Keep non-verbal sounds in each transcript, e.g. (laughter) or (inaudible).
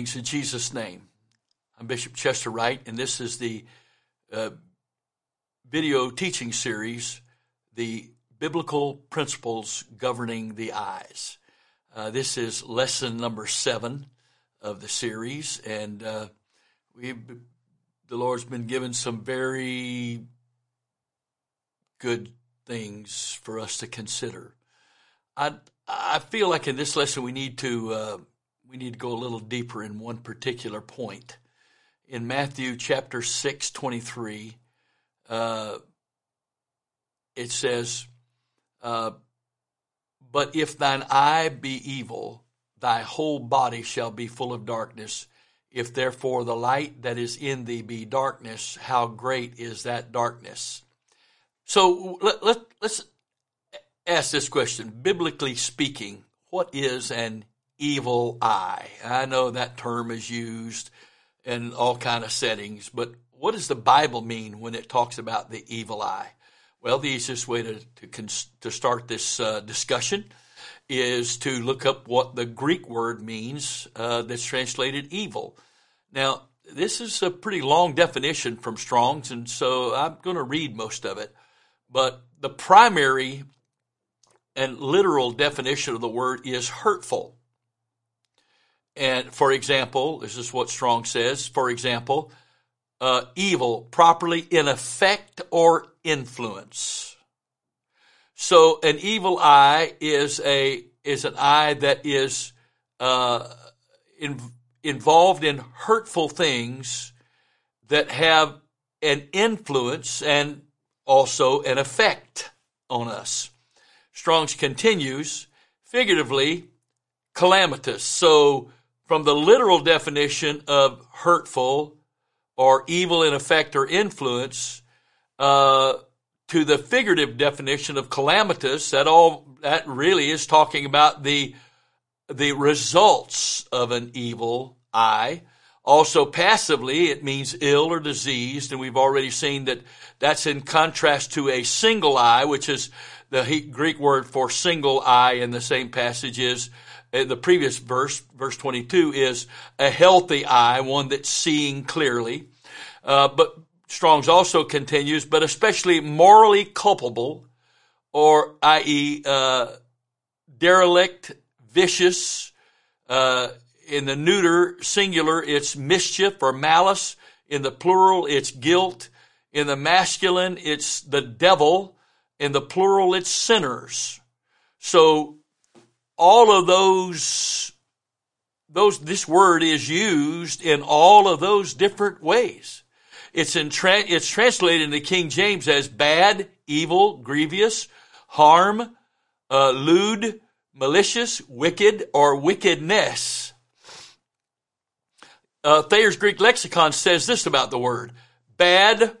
Greetings in Jesus' name. I'm Bishop Chester Wright, and this is the uh, video teaching series, The Biblical Principles Governing the Eyes. Uh, this is lesson number seven of the series, and uh, we the Lord's been given some very good things for us to consider. I I feel like in this lesson we need to uh, we need to go a little deeper in one particular point. In Matthew chapter 6, 23, uh, it says, uh, But if thine eye be evil, thy whole body shall be full of darkness. If therefore the light that is in thee be darkness, how great is that darkness? So let, let, let's ask this question. Biblically speaking, what is an evil eye. I know that term is used in all kind of settings, but what does the Bible mean when it talks about the evil eye? Well, the easiest way to to, to start this uh, discussion is to look up what the Greek word means uh, that's translated evil. Now, this is a pretty long definition from Strong's, and so I'm going to read most of it. But the primary and literal definition of the word is hurtful. And for example, this is what Strong says. For example, uh, evil properly in effect or influence. So an evil eye is a is an eye that is uh, in, involved in hurtful things that have an influence and also an effect on us. Strong's continues figuratively calamitous. So from the literal definition of hurtful or evil in effect or influence uh, to the figurative definition of calamitous, that all that really is talking about the the results of an evil eye. Also, passively, it means ill or diseased, and we've already seen that that's in contrast to a single eye, which is the Greek word for single eye in the same passage is the previous verse, verse 22, is a healthy eye, one that's seeing clearly. Uh, but Strong's also continues, but especially morally culpable, or i.e., uh, derelict, vicious. Uh, in the neuter singular, it's mischief or malice. In the plural, it's guilt. In the masculine, it's the devil. In the plural, it's sinners. So all of those those this word is used in all of those different ways. It's in tra- it's translated in the King James as bad, evil, grievous, harm, uh, lewd, malicious, wicked, or wickedness. Uh, Thayer's Greek lexicon says this about the word: bad,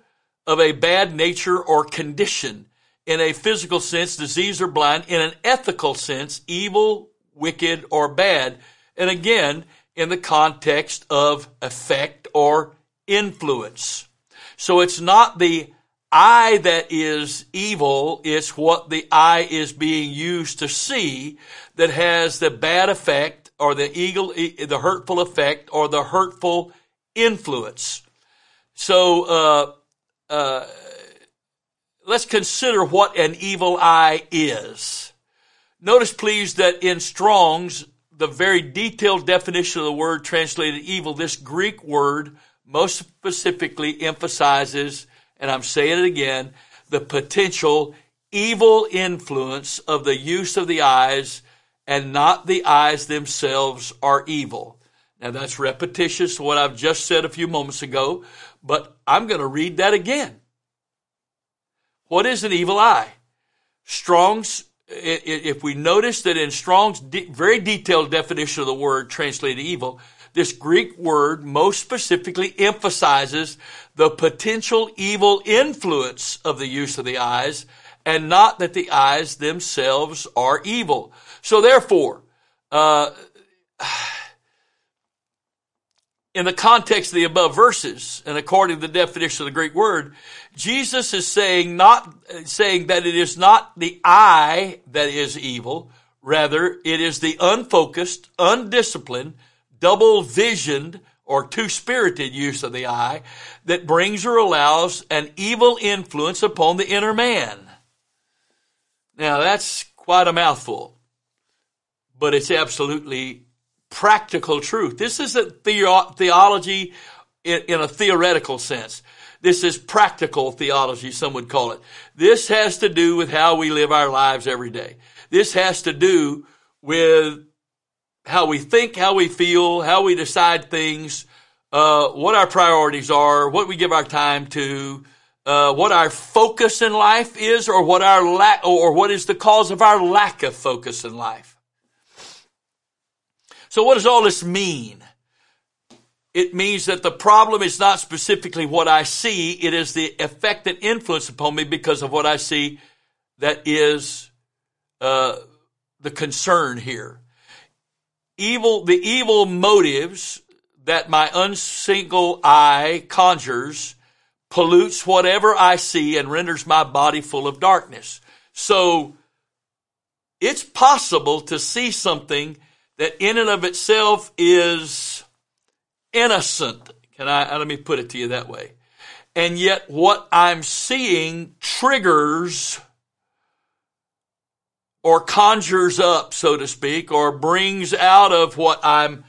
of a bad nature or condition, in a physical sense, disease or blind, in an ethical sense, evil, wicked, or bad. And again, in the context of effect or influence. So it's not the eye that is evil, it's what the eye is being used to see that has the bad effect or the eagle, the hurtful effect or the hurtful influence. So, uh, uh, let's consider what an evil eye is. Notice, please, that in Strong's, the very detailed definition of the word translated evil, this Greek word most specifically emphasizes, and I'm saying it again, the potential evil influence of the use of the eyes and not the eyes themselves are evil. Now that's repetitious to what I've just said a few moments ago, but I'm going to read that again. What is an evil eye? Strong's, if we notice that in Strong's very detailed definition of the word translated evil, this Greek word most specifically emphasizes the potential evil influence of the use of the eyes and not that the eyes themselves are evil. So therefore, uh, in the context of the above verses, and according to the definition of the Greek word, Jesus is saying not, saying that it is not the eye that is evil, rather it is the unfocused, undisciplined, double visioned or two spirited use of the eye that brings or allows an evil influence upon the inner man. Now that's quite a mouthful, but it's absolutely practical truth. This isn't theo- theology in, in a theoretical sense. This is practical theology, some would call it. This has to do with how we live our lives every day. This has to do with how we think, how we feel, how we decide things, uh, what our priorities are, what we give our time to, uh, what our focus in life is, or what our lack, or what is the cause of our lack of focus in life. So, what does all this mean? It means that the problem is not specifically what I see; it is the effect and influence upon me because of what I see that is uh, the concern here evil, the evil motives that my unsingle eye conjures pollutes whatever I see and renders my body full of darkness. So it's possible to see something that in and of itself is innocent. Can I, let me put it to you that way. And yet what I'm seeing triggers or conjures up, so to speak, or brings out of what I'm,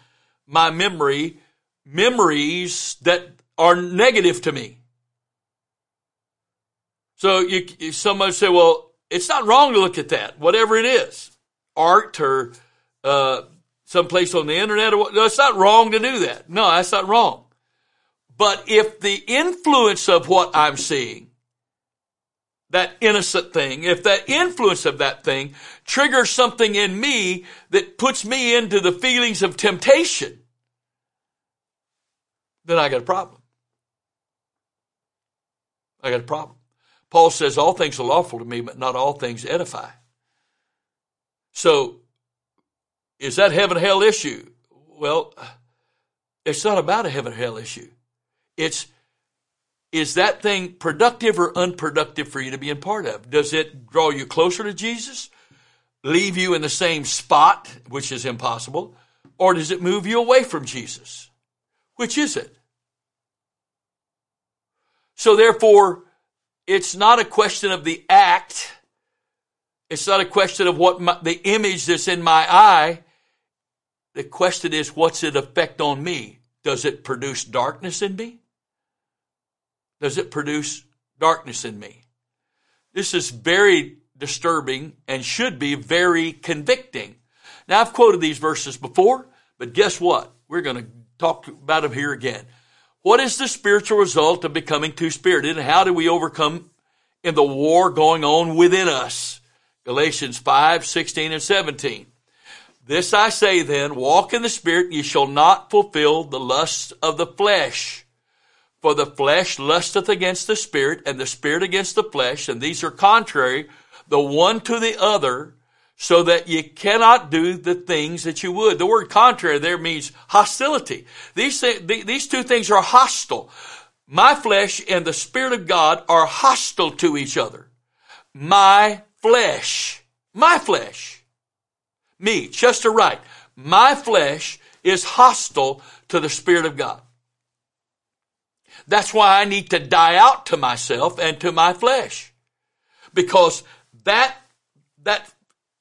my memory, memories that are negative to me. So you, someone say, well, it's not wrong to look at that, whatever it is, art or, uh, someplace on the internet or what, no, it's not wrong to do that. No, that's not wrong. But if the influence of what I'm seeing that innocent thing, if that influence of that thing triggers something in me that puts me into the feelings of temptation, then I got a problem. I got a problem. Paul says all things are lawful to me, but not all things edify. So, is that heaven hell issue? Well, it's not about a heaven hell issue. It's is that thing productive or unproductive for you to be in part of? Does it draw you closer to Jesus? Leave you in the same spot, which is impossible? Or does it move you away from Jesus? Which is it? So therefore, it's not a question of the act. It's not a question of what my, the image that's in my eye. The question is, what's it effect on me? Does it produce darkness in me? does it produce darkness in me? This is very disturbing and should be very convicting. Now, I've quoted these verses before, but guess what? We're going to talk about them here again. What is the spiritual result of becoming two spirited and how do we overcome in the war going on within us? Galatians 5, 16 and 17. This I say then, walk in the spirit, ye shall not fulfill the lusts of the flesh. For the flesh lusteth against the spirit, and the spirit against the flesh, and these are contrary, the one to the other, so that you cannot do the things that you would. The word contrary there means hostility. These, these two things are hostile. My flesh and the Spirit of God are hostile to each other. My flesh, my flesh, me, Chester Wright, my flesh is hostile to the Spirit of God. That's why I need to die out to myself and to my flesh. Because that, that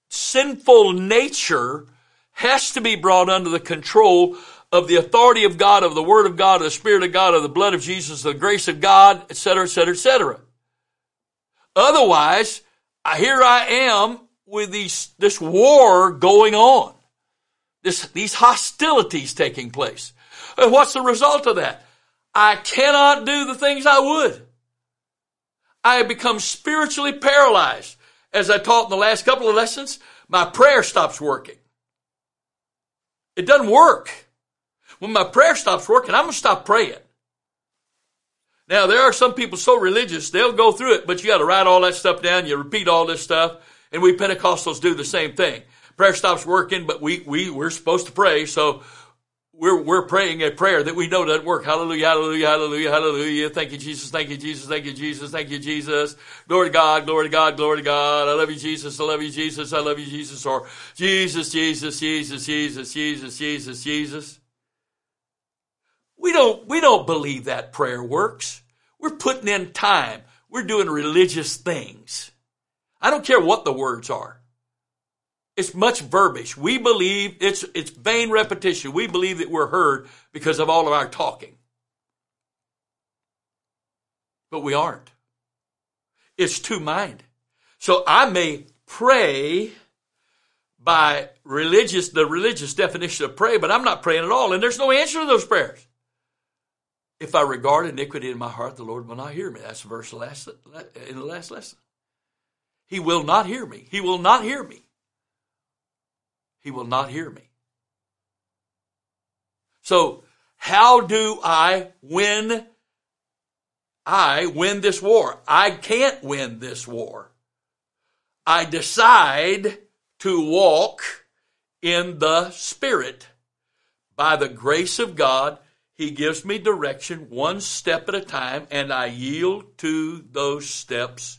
sinful nature has to be brought under the control of the authority of God, of the Word of God, of the Spirit of God, of the blood of Jesus, of the grace of God, etc., etc., etc. Otherwise, here I am with these, this war going on. This, these hostilities taking place. And what's the result of that? I cannot do the things I would. I have become spiritually paralyzed. As I taught in the last couple of lessons, my prayer stops working. It doesn't work. When my prayer stops working, I'm going to stop praying. Now, there are some people so religious, they'll go through it, but you got to write all that stuff down. You repeat all this stuff. And we Pentecostals do the same thing. Prayer stops working, but we, we, we're supposed to pray. So we're, we're praying a prayer that we know doesn't work. Hallelujah, hallelujah, hallelujah, hallelujah. Thank you, Jesus. Thank you, Jesus. Thank you, Jesus. Thank you, Jesus. Glory to God, glory to God, glory to God. I love you, Jesus. I love you, Jesus. I love you, Jesus. Or Jesus, Jesus, Jesus, Jesus, Jesus, Jesus, Jesus. We don't, we don't believe that prayer works. We're putting in time. We're doing religious things. I don't care what the words are. It's much verbiage. We believe it's, it's vain repetition. We believe that we're heard because of all of our talking. But we aren't. It's two mind. So I may pray by religious, the religious definition of pray, but I'm not praying at all. And there's no answer to those prayers. If I regard iniquity in my heart, the Lord will not hear me. That's the verse last, in the last lesson. He will not hear me. He will not hear me. He will not hear me. So, how do I win? I win this war. I can't win this war. I decide to walk in the Spirit. By the grace of God, He gives me direction one step at a time, and I yield to those steps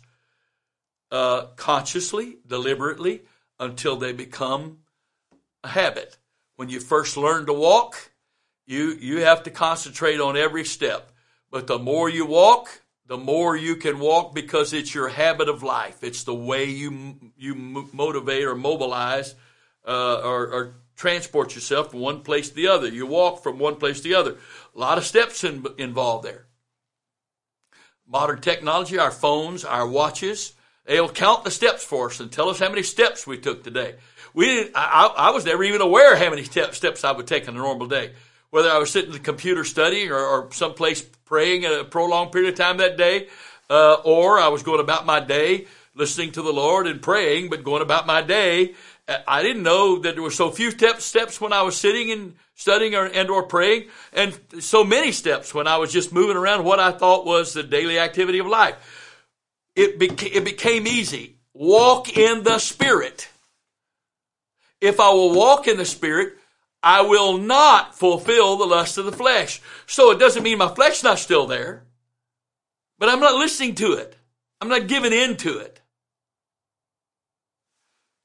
uh, consciously, deliberately, until they become a habit. When you first learn to walk, you, you have to concentrate on every step. But the more you walk, the more you can walk because it's your habit of life. It's the way you you motivate or mobilize uh, or, or, transport yourself from one place to the other. You walk from one place to the other. A lot of steps in, involved there. Modern technology, our phones, our watches, they'll count the steps for us and tell us how many steps we took today. We didn't, I, I was never even aware how many steps I would take in a normal day whether I was sitting at the computer studying or, or someplace praying a prolonged period of time that day, uh, or I was going about my day listening to the Lord and praying, but going about my day. I didn't know that there were so few steps, steps when I was sitting and studying or, and or praying, and so many steps when I was just moving around what I thought was the daily activity of life. It, beca- it became easy. Walk in the Spirit. If I will walk in the Spirit, I will not fulfill the lust of the flesh. So it doesn't mean my flesh's not still there, but I'm not listening to it. I'm not giving in to it.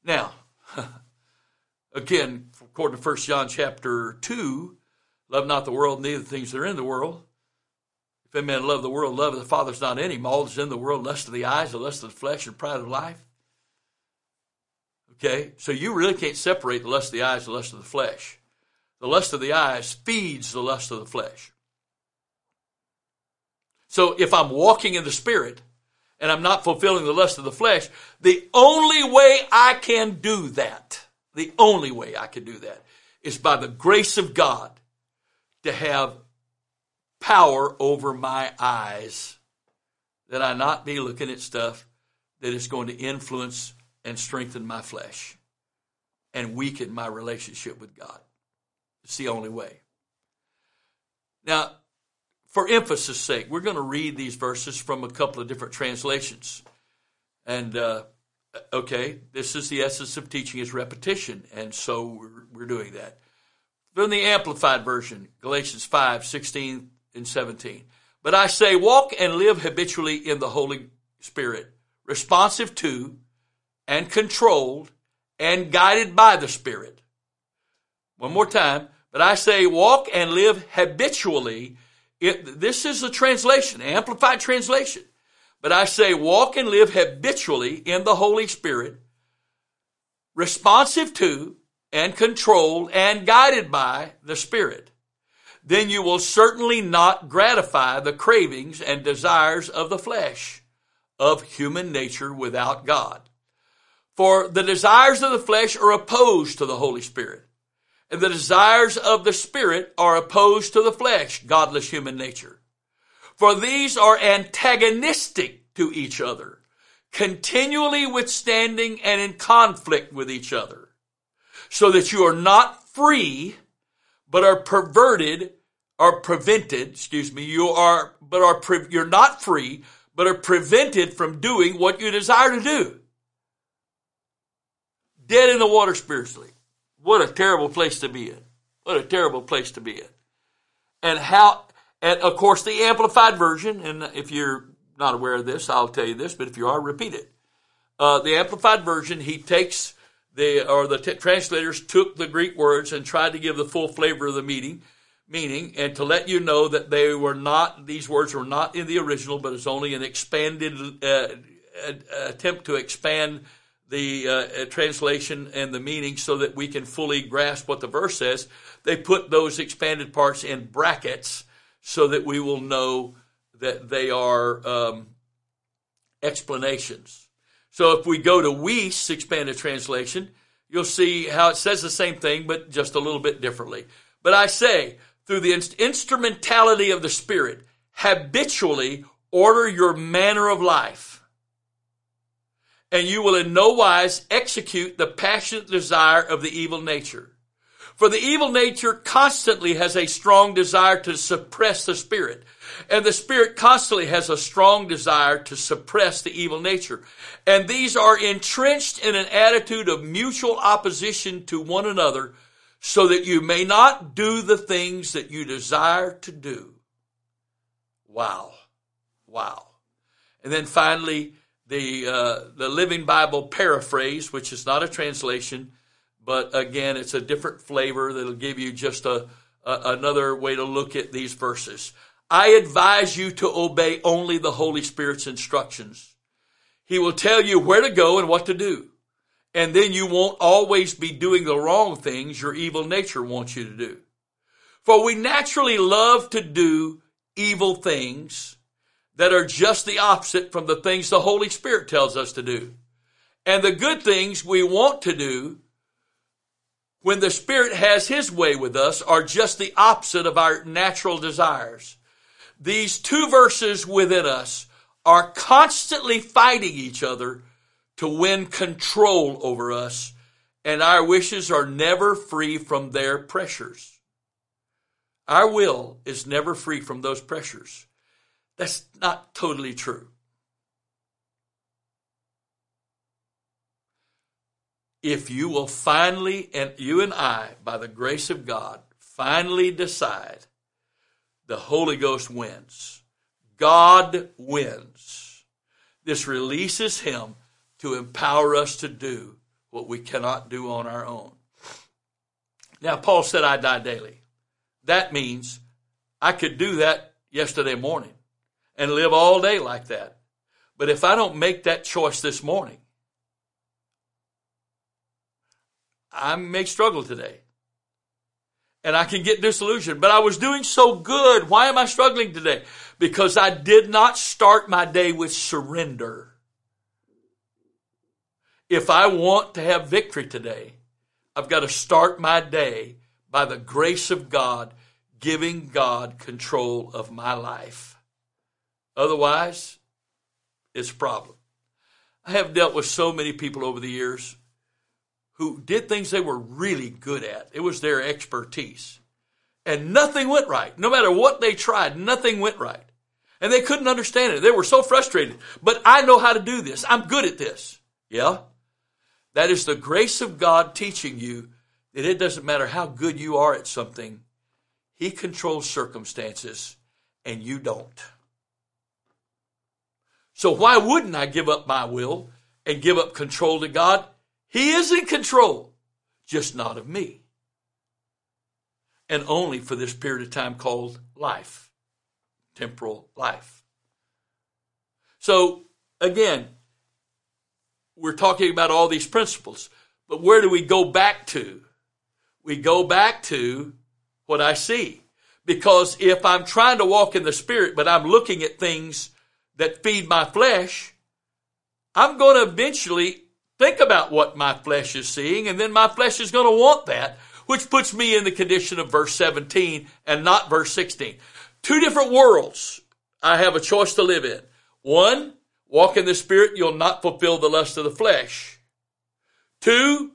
Now, (laughs) again, according to 1 John chapter 2, love not the world, neither the things that are in the world. If a man love the world, love of the Father's not in him. All that's in the world, lust of the eyes, the lust of the flesh, and pride of life. Okay, so you really can't separate the lust of the eyes, the lust of the flesh. The lust of the eyes feeds the lust of the flesh. So if I'm walking in the Spirit and I'm not fulfilling the lust of the flesh, the only way I can do that, the only way I can do that is by the grace of God to have power over my eyes, that I not be looking at stuff that is going to influence and strengthen my flesh and weaken my relationship with God. It's the only way. Now, for emphasis sake, we're going to read these verses from a couple of different translations. And, uh, okay, this is the essence of teaching is repetition. And so we're, we're doing that. From the Amplified Version, Galatians 5, 16 and 17. But I say, walk and live habitually in the Holy Spirit, responsive to and controlled and guided by the Spirit. One more time. But I say walk and live habitually. It, this is the translation, amplified translation. But I say walk and live habitually in the Holy Spirit, responsive to and controlled and guided by the Spirit. Then you will certainly not gratify the cravings and desires of the flesh, of human nature without God. For the desires of the flesh are opposed to the Holy Spirit and the desires of the spirit are opposed to the flesh, godless human nature. For these are antagonistic to each other, continually withstanding and in conflict with each other, so that you are not free, but are perverted or prevented, excuse me, you are, but are, pre- you're not free, but are prevented from doing what you desire to do. Dead in the water spiritually. What a terrible place to be in. What a terrible place to be in. And how, and of course, the amplified version, and if you're not aware of this, I'll tell you this, but if you are, repeat it. Uh, the amplified version, he takes the, or the t- translators took the Greek words and tried to give the full flavor of the meaning, meaning and to let you know that they were not, these words were not in the original, but it's only an expanded uh, attempt to expand the uh, translation and the meaning so that we can fully grasp what the verse says. They put those expanded parts in brackets so that we will know that they are um, explanations. So if we go to Wuest expanded translation, you'll see how it says the same thing, but just a little bit differently. But I say, through the instrumentality of the Spirit, habitually order your manner of life, and you will in no wise execute the passionate desire of the evil nature. For the evil nature constantly has a strong desire to suppress the spirit. And the spirit constantly has a strong desire to suppress the evil nature. And these are entrenched in an attitude of mutual opposition to one another so that you may not do the things that you desire to do. Wow. Wow. And then finally, the, uh, the Living Bible paraphrase, which is not a translation, but again, it's a different flavor that'll give you just a, a, another way to look at these verses. I advise you to obey only the Holy Spirit's instructions. He will tell you where to go and what to do. And then you won't always be doing the wrong things your evil nature wants you to do. For we naturally love to do evil things that are just the opposite from the things the Holy Spirit tells us to do. And the good things we want to do when the Spirit has His way with us are just the opposite of our natural desires. These two verses within us are constantly fighting each other to win control over us, and our wishes are never free from their pressures. Our will is never free from those pressures. That's not totally true. if you will finally, and you and I, by the grace of God, finally decide the Holy Ghost wins. God wins. This releases Him to empower us to do what we cannot do on our own. Now, Paul said, I die daily. That means I could do that yesterday morning and live all day like that. But if I don't make that choice this morning, I may struggle today. And I can get disillusioned, but I was doing so good. Why am I struggling today? Because I did not start my day with surrender. If I want to have victory today, I've got to start my day by the grace of God, giving God control of my life. Otherwise, it's a problem. I have dealt with so many people over the years who did things they were really good at. It was their expertise. And nothing went right. No matter what they tried, nothing went right. And they couldn't understand it. They were so frustrated. But I know how to do this. I'm good at this. Yeah? That is the grace of God teaching you that it doesn't matter how good you are at something, He controls circumstances and you don't. So why wouldn't I give up my will and give up control to God? He is in control, just not of me. And only for this period of time called life, temporal life. So, again, we're talking about all these principles, but where do we go back to? We go back to what I see. Because if I'm trying to walk in the Spirit, but I'm looking at things that feed my flesh, I'm going to eventually think about what my flesh is seeing, and then my flesh is going to want that, which puts me in the condition of verse 17 and not verse 16. Two different worlds I have a choice to live in. One, walk in the Spirit, you'll not fulfill the lust of the flesh. Two,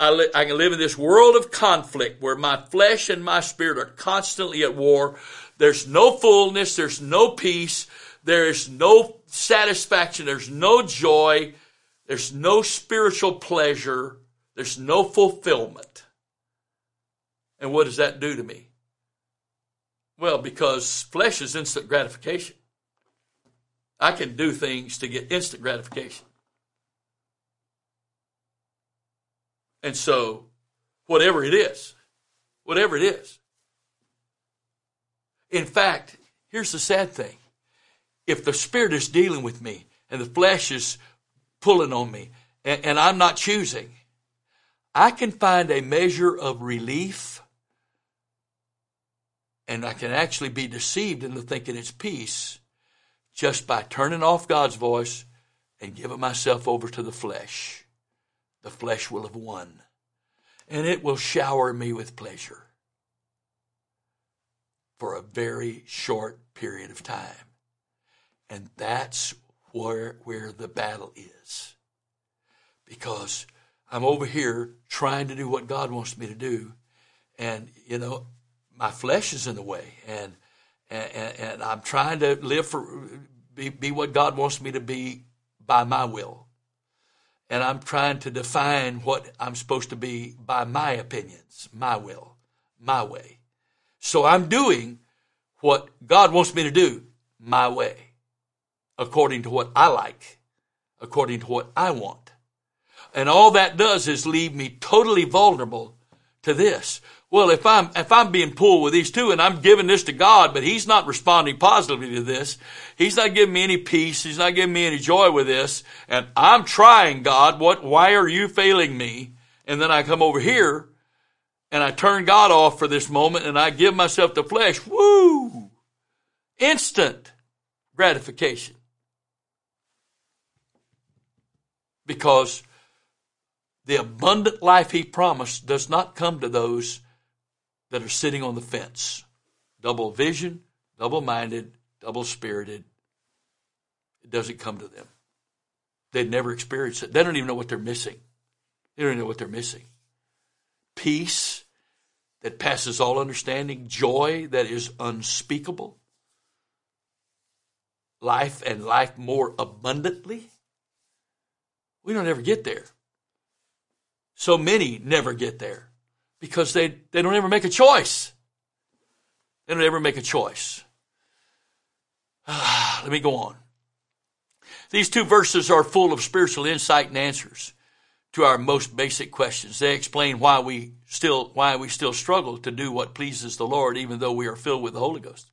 I, li- I can live in this world of conflict where my flesh and my spirit are constantly at war. There's no fullness, there's no peace, there's no satisfaction, there's no joy, there's no spiritual pleasure. There's no fulfillment. And what does that do to me? Well, because flesh is instant gratification. I can do things to get instant gratification. And so, whatever it is, whatever it is, In fact, here's the sad thing. If the Spirit is dealing with me and the flesh is pulling on me and, and I'm not choosing, I can find a measure of relief and I can actually be deceived into thinking it's peace just by turning off God's voice and giving myself over to the flesh. The flesh will have won and it will shower me with pleasure for a very short period of time. And that's where, where the battle is. Because I'm over here trying to do what God wants me to do. And, you know, my flesh is in the way. And, and, and I'm trying to live for, be, be what God wants me to be by my will. And I'm trying to define what I'm supposed to be by my opinions, my will, my way. So I'm doing what God wants me to do my way, according to what I like, according to what I want. And all that does is leave me totally vulnerable to this. Well, if I'm, if I'm being pulled with these two and I'm giving this to God, but He's not responding positively to this, He's not giving me any peace, He's not giving me any joy with this, and I'm trying, God, what, why are you failing me? And then I come over here and I turn God off for this moment and I give myself the flesh, woo! Instant gratification. Because the abundant life he promised does not come to those that are sitting on the fence. Double vision, double minded, double spirited. It doesn't come to them. They've never experienced it. They don't even know what they're missing. They don't even know what they're missing. Peace that passes all understanding, joy that is unspeakable, life and life more abundantly. We don't ever get there. So many never get there because they, they don't ever make a choice. They don't ever make a choice. (sighs) Let me go on. These two verses are full of spiritual insight and answers to our most basic questions. They explain why we still why we still struggle to do what pleases the Lord even though we are filled with the Holy Ghost.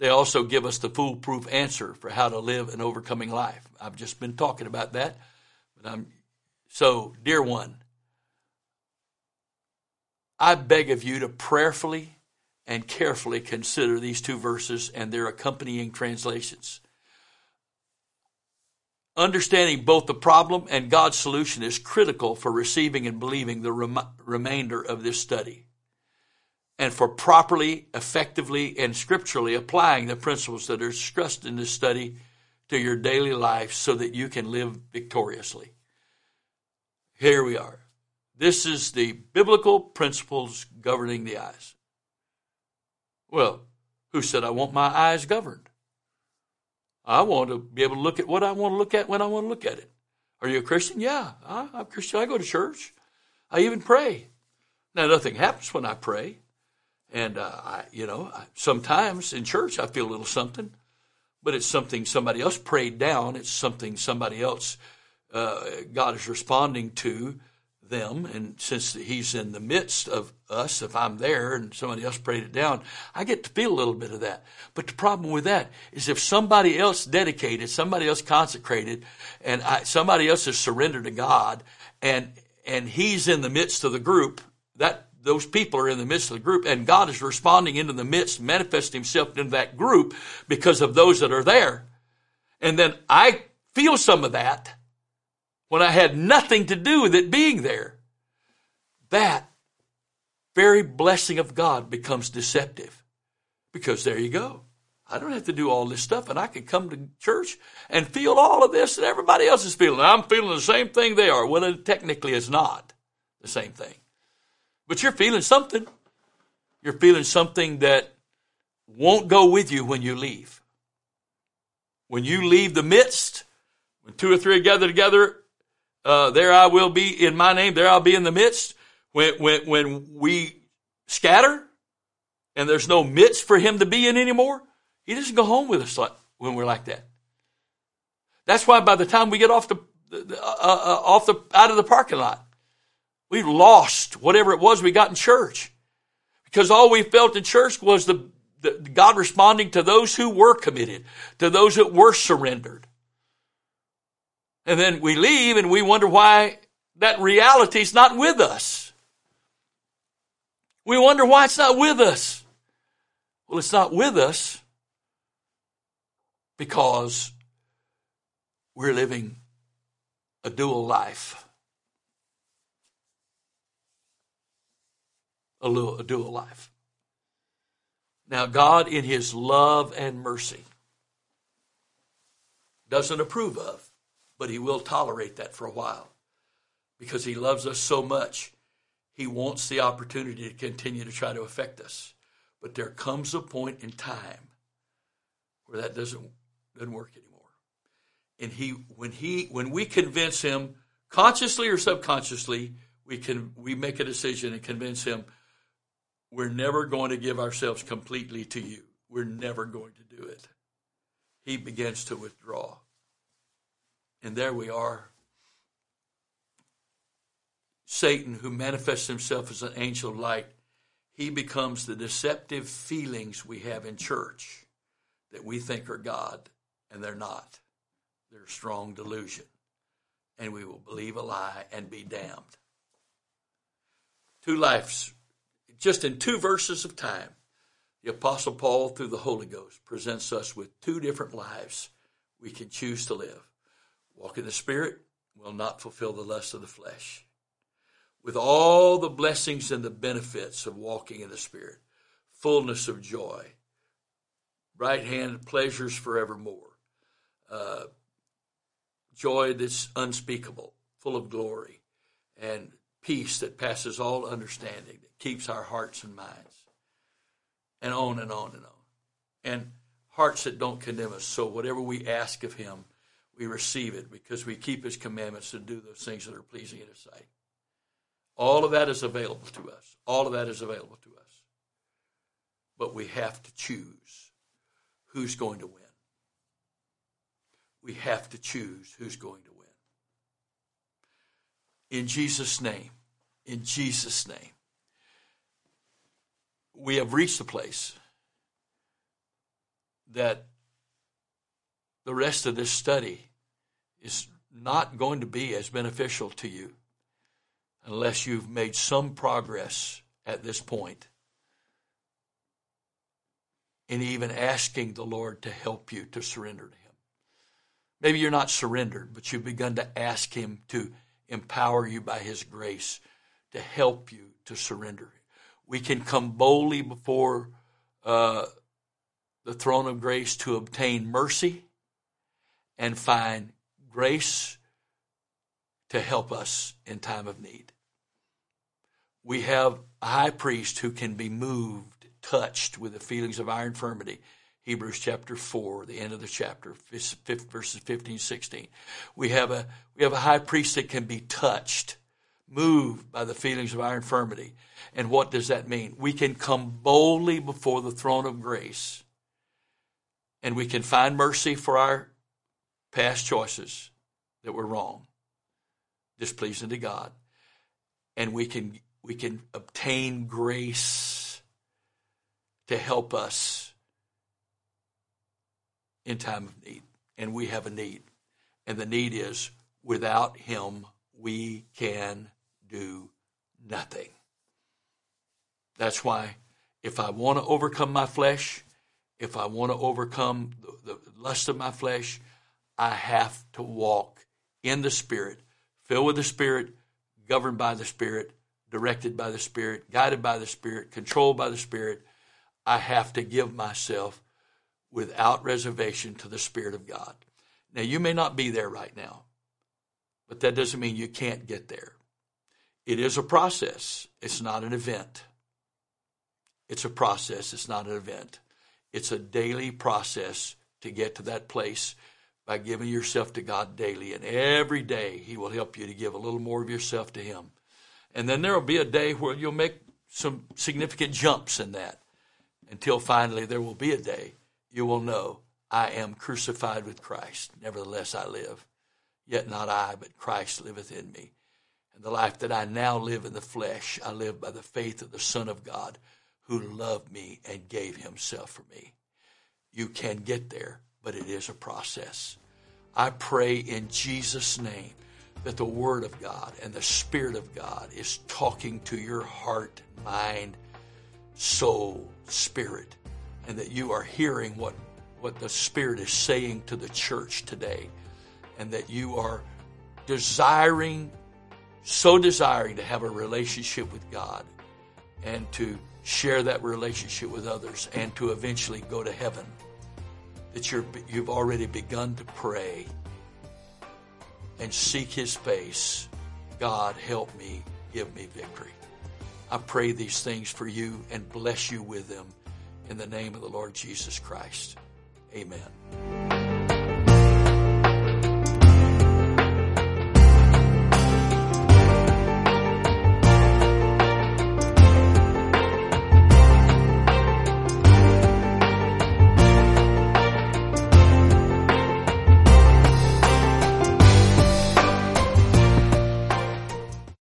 They also give us the foolproof answer for how to live an overcoming life. I've just been talking about that, but I'm so dear one, I beg of you to prayerfully and carefully consider these two verses and their accompanying translations. Understanding both the problem and God's solution is critical for receiving and believing the rem- remainder of this study and for properly, effectively, and scripturally applying the principles that are discussed in this study to your daily life so that you can live victoriously. Here we are. This is the biblical principles governing the eyes. Well, who said I want my eyes governed? I want to be able to look at what I want to look at when I want to look at it. Are you a Christian? Yeah, I, am a Christian. I go to church. I even pray. Now, nothing happens when I pray. And, uh, I, you know, I, sometimes in church I feel a little something, but it's something somebody else prayed down. It's something somebody else, uh, God is responding to them. And since He's in the midst of us, if I'm there and somebody else prayed it down, I get to feel a little bit of that. But the problem with that is if somebody else dedicated, somebody else consecrated, and I, somebody else has surrendered to God, and and He's in the midst of the group, that those people are in the midst of the group, and God is responding into the midst, manifesting Himself in that group because of those that are there. And then I feel some of that when I had nothing to do with it being there. That very blessing of God becomes deceptive because there you go. I don't have to do all this stuff and I can come to church and feel all of this that everybody else is feeling. I'm feeling the same thing they are. Well, it technically is not the same thing. But you're feeling something. You're feeling something that won't go with you when you leave. When you leave the midst, when two or three are gathered together uh, there I will be in my name, there I'll be in the midst. When, when, when we scatter and there's no midst for him to be in anymore, he doesn't go home with us like, when we're like that. That's why by the time we get off the, uh, uh, off the, out of the parking lot, we've lost whatever it was we got in church. Because all we felt in church was the, the, God responding to those who were committed, to those that were surrendered. And then we leave and we wonder why that reality is not with us. We wonder why it's not with us. Well, it's not with us because we're living a dual life. A dual life. Now, God, in His love and mercy, doesn't approve of, but He will tolerate that for a while because He loves us so much. He wants the opportunity to continue to try to affect us. But there comes a point in time where that doesn't, doesn't work anymore. And he, when he, when we convince him, consciously or subconsciously, we can, we make a decision and convince him we're never going to give ourselves completely to you. We're never going to do it. He begins to withdraw. And there we are. Satan, who manifests himself as an angel of light, he becomes the deceptive feelings we have in church that we think are God, and they're not. They're strong delusion. And we will believe a lie and be damned. Two lives just in two verses of time, the Apostle Paul, through the Holy Ghost, presents us with two different lives we can choose to live. Walk in the Spirit will not fulfill the lust of the flesh. With all the blessings and the benefits of walking in the Spirit, fullness of joy, right hand pleasures forevermore, uh, joy that's unspeakable, full of glory, and peace that passes all understanding, that keeps our hearts and minds, and on and on and on. And hearts that don't condemn us. So whatever we ask of Him, we receive it because we keep His commandments and do those things that are pleasing in His sight. All of that is available to us. All of that is available to us. But we have to choose who's going to win. We have to choose who's going to win in Jesus' name. In Jesus' name. We have reached a place that the rest of this study is not going to be as beneficial to you unless you've made some progress at this point in even asking the Lord to help you to surrender to Him. Maybe you're not surrendered, but you've begun to ask Him to empower you by His grace to help you to surrender. We can come boldly before uh, the throne of grace to obtain mercy and find grace to help us in time of need. We have a high priest who can be moved, touched with the feelings of our infirmity Hebrews chapter 4, the end of the chapter, verses 15, 16. We have a, we have a high priest that can be touched, moved by the feelings of our infirmity. And what does that mean? We can come boldly before the throne of grace and we can find mercy for our past choices that were wrong, displeasing to God. And we can, we can obtain grace to help us in time of need. And we have a need. And the need is without Him, we can do nothing. That's why if I want to overcome my flesh, if I want to overcome the, the lust of my flesh, I have to walk in the Spirit, filled with the Spirit, governed by the Spirit, directed by the Spirit, guided by the Spirit, controlled by the Spirit. I have to give myself without reservation to the Spirit of God. Now, you may not be there right now, but that doesn't mean you can't get there. It is a process, it's not an event. It's a process, it's not an event. It's a daily process to get to that place by giving yourself to God daily. And every day, He will help you to give a little more of yourself to Him. And then there will be a day where you'll make some significant jumps in that until finally there will be a day you will know I am crucified with Christ. Nevertheless, I live. Yet not I, but Christ liveth in me. And the life that I now live in the flesh, I live by the faith of the Son of God, who loved me and gave himself for me. You can get there, but it is a process. I pray in Jesus' name that the Word of God and the Spirit of God is talking to your heart, mind, soul, spirit, and that you are hearing what, what the Spirit is saying to the church today, and that you are desiring, so desiring to have a relationship with God and to share that relationship with others and to eventually go to heaven. That you're, you've already begun to pray and seek his face. God, help me, give me victory. I pray these things for you and bless you with them in the name of the Lord Jesus Christ. Amen.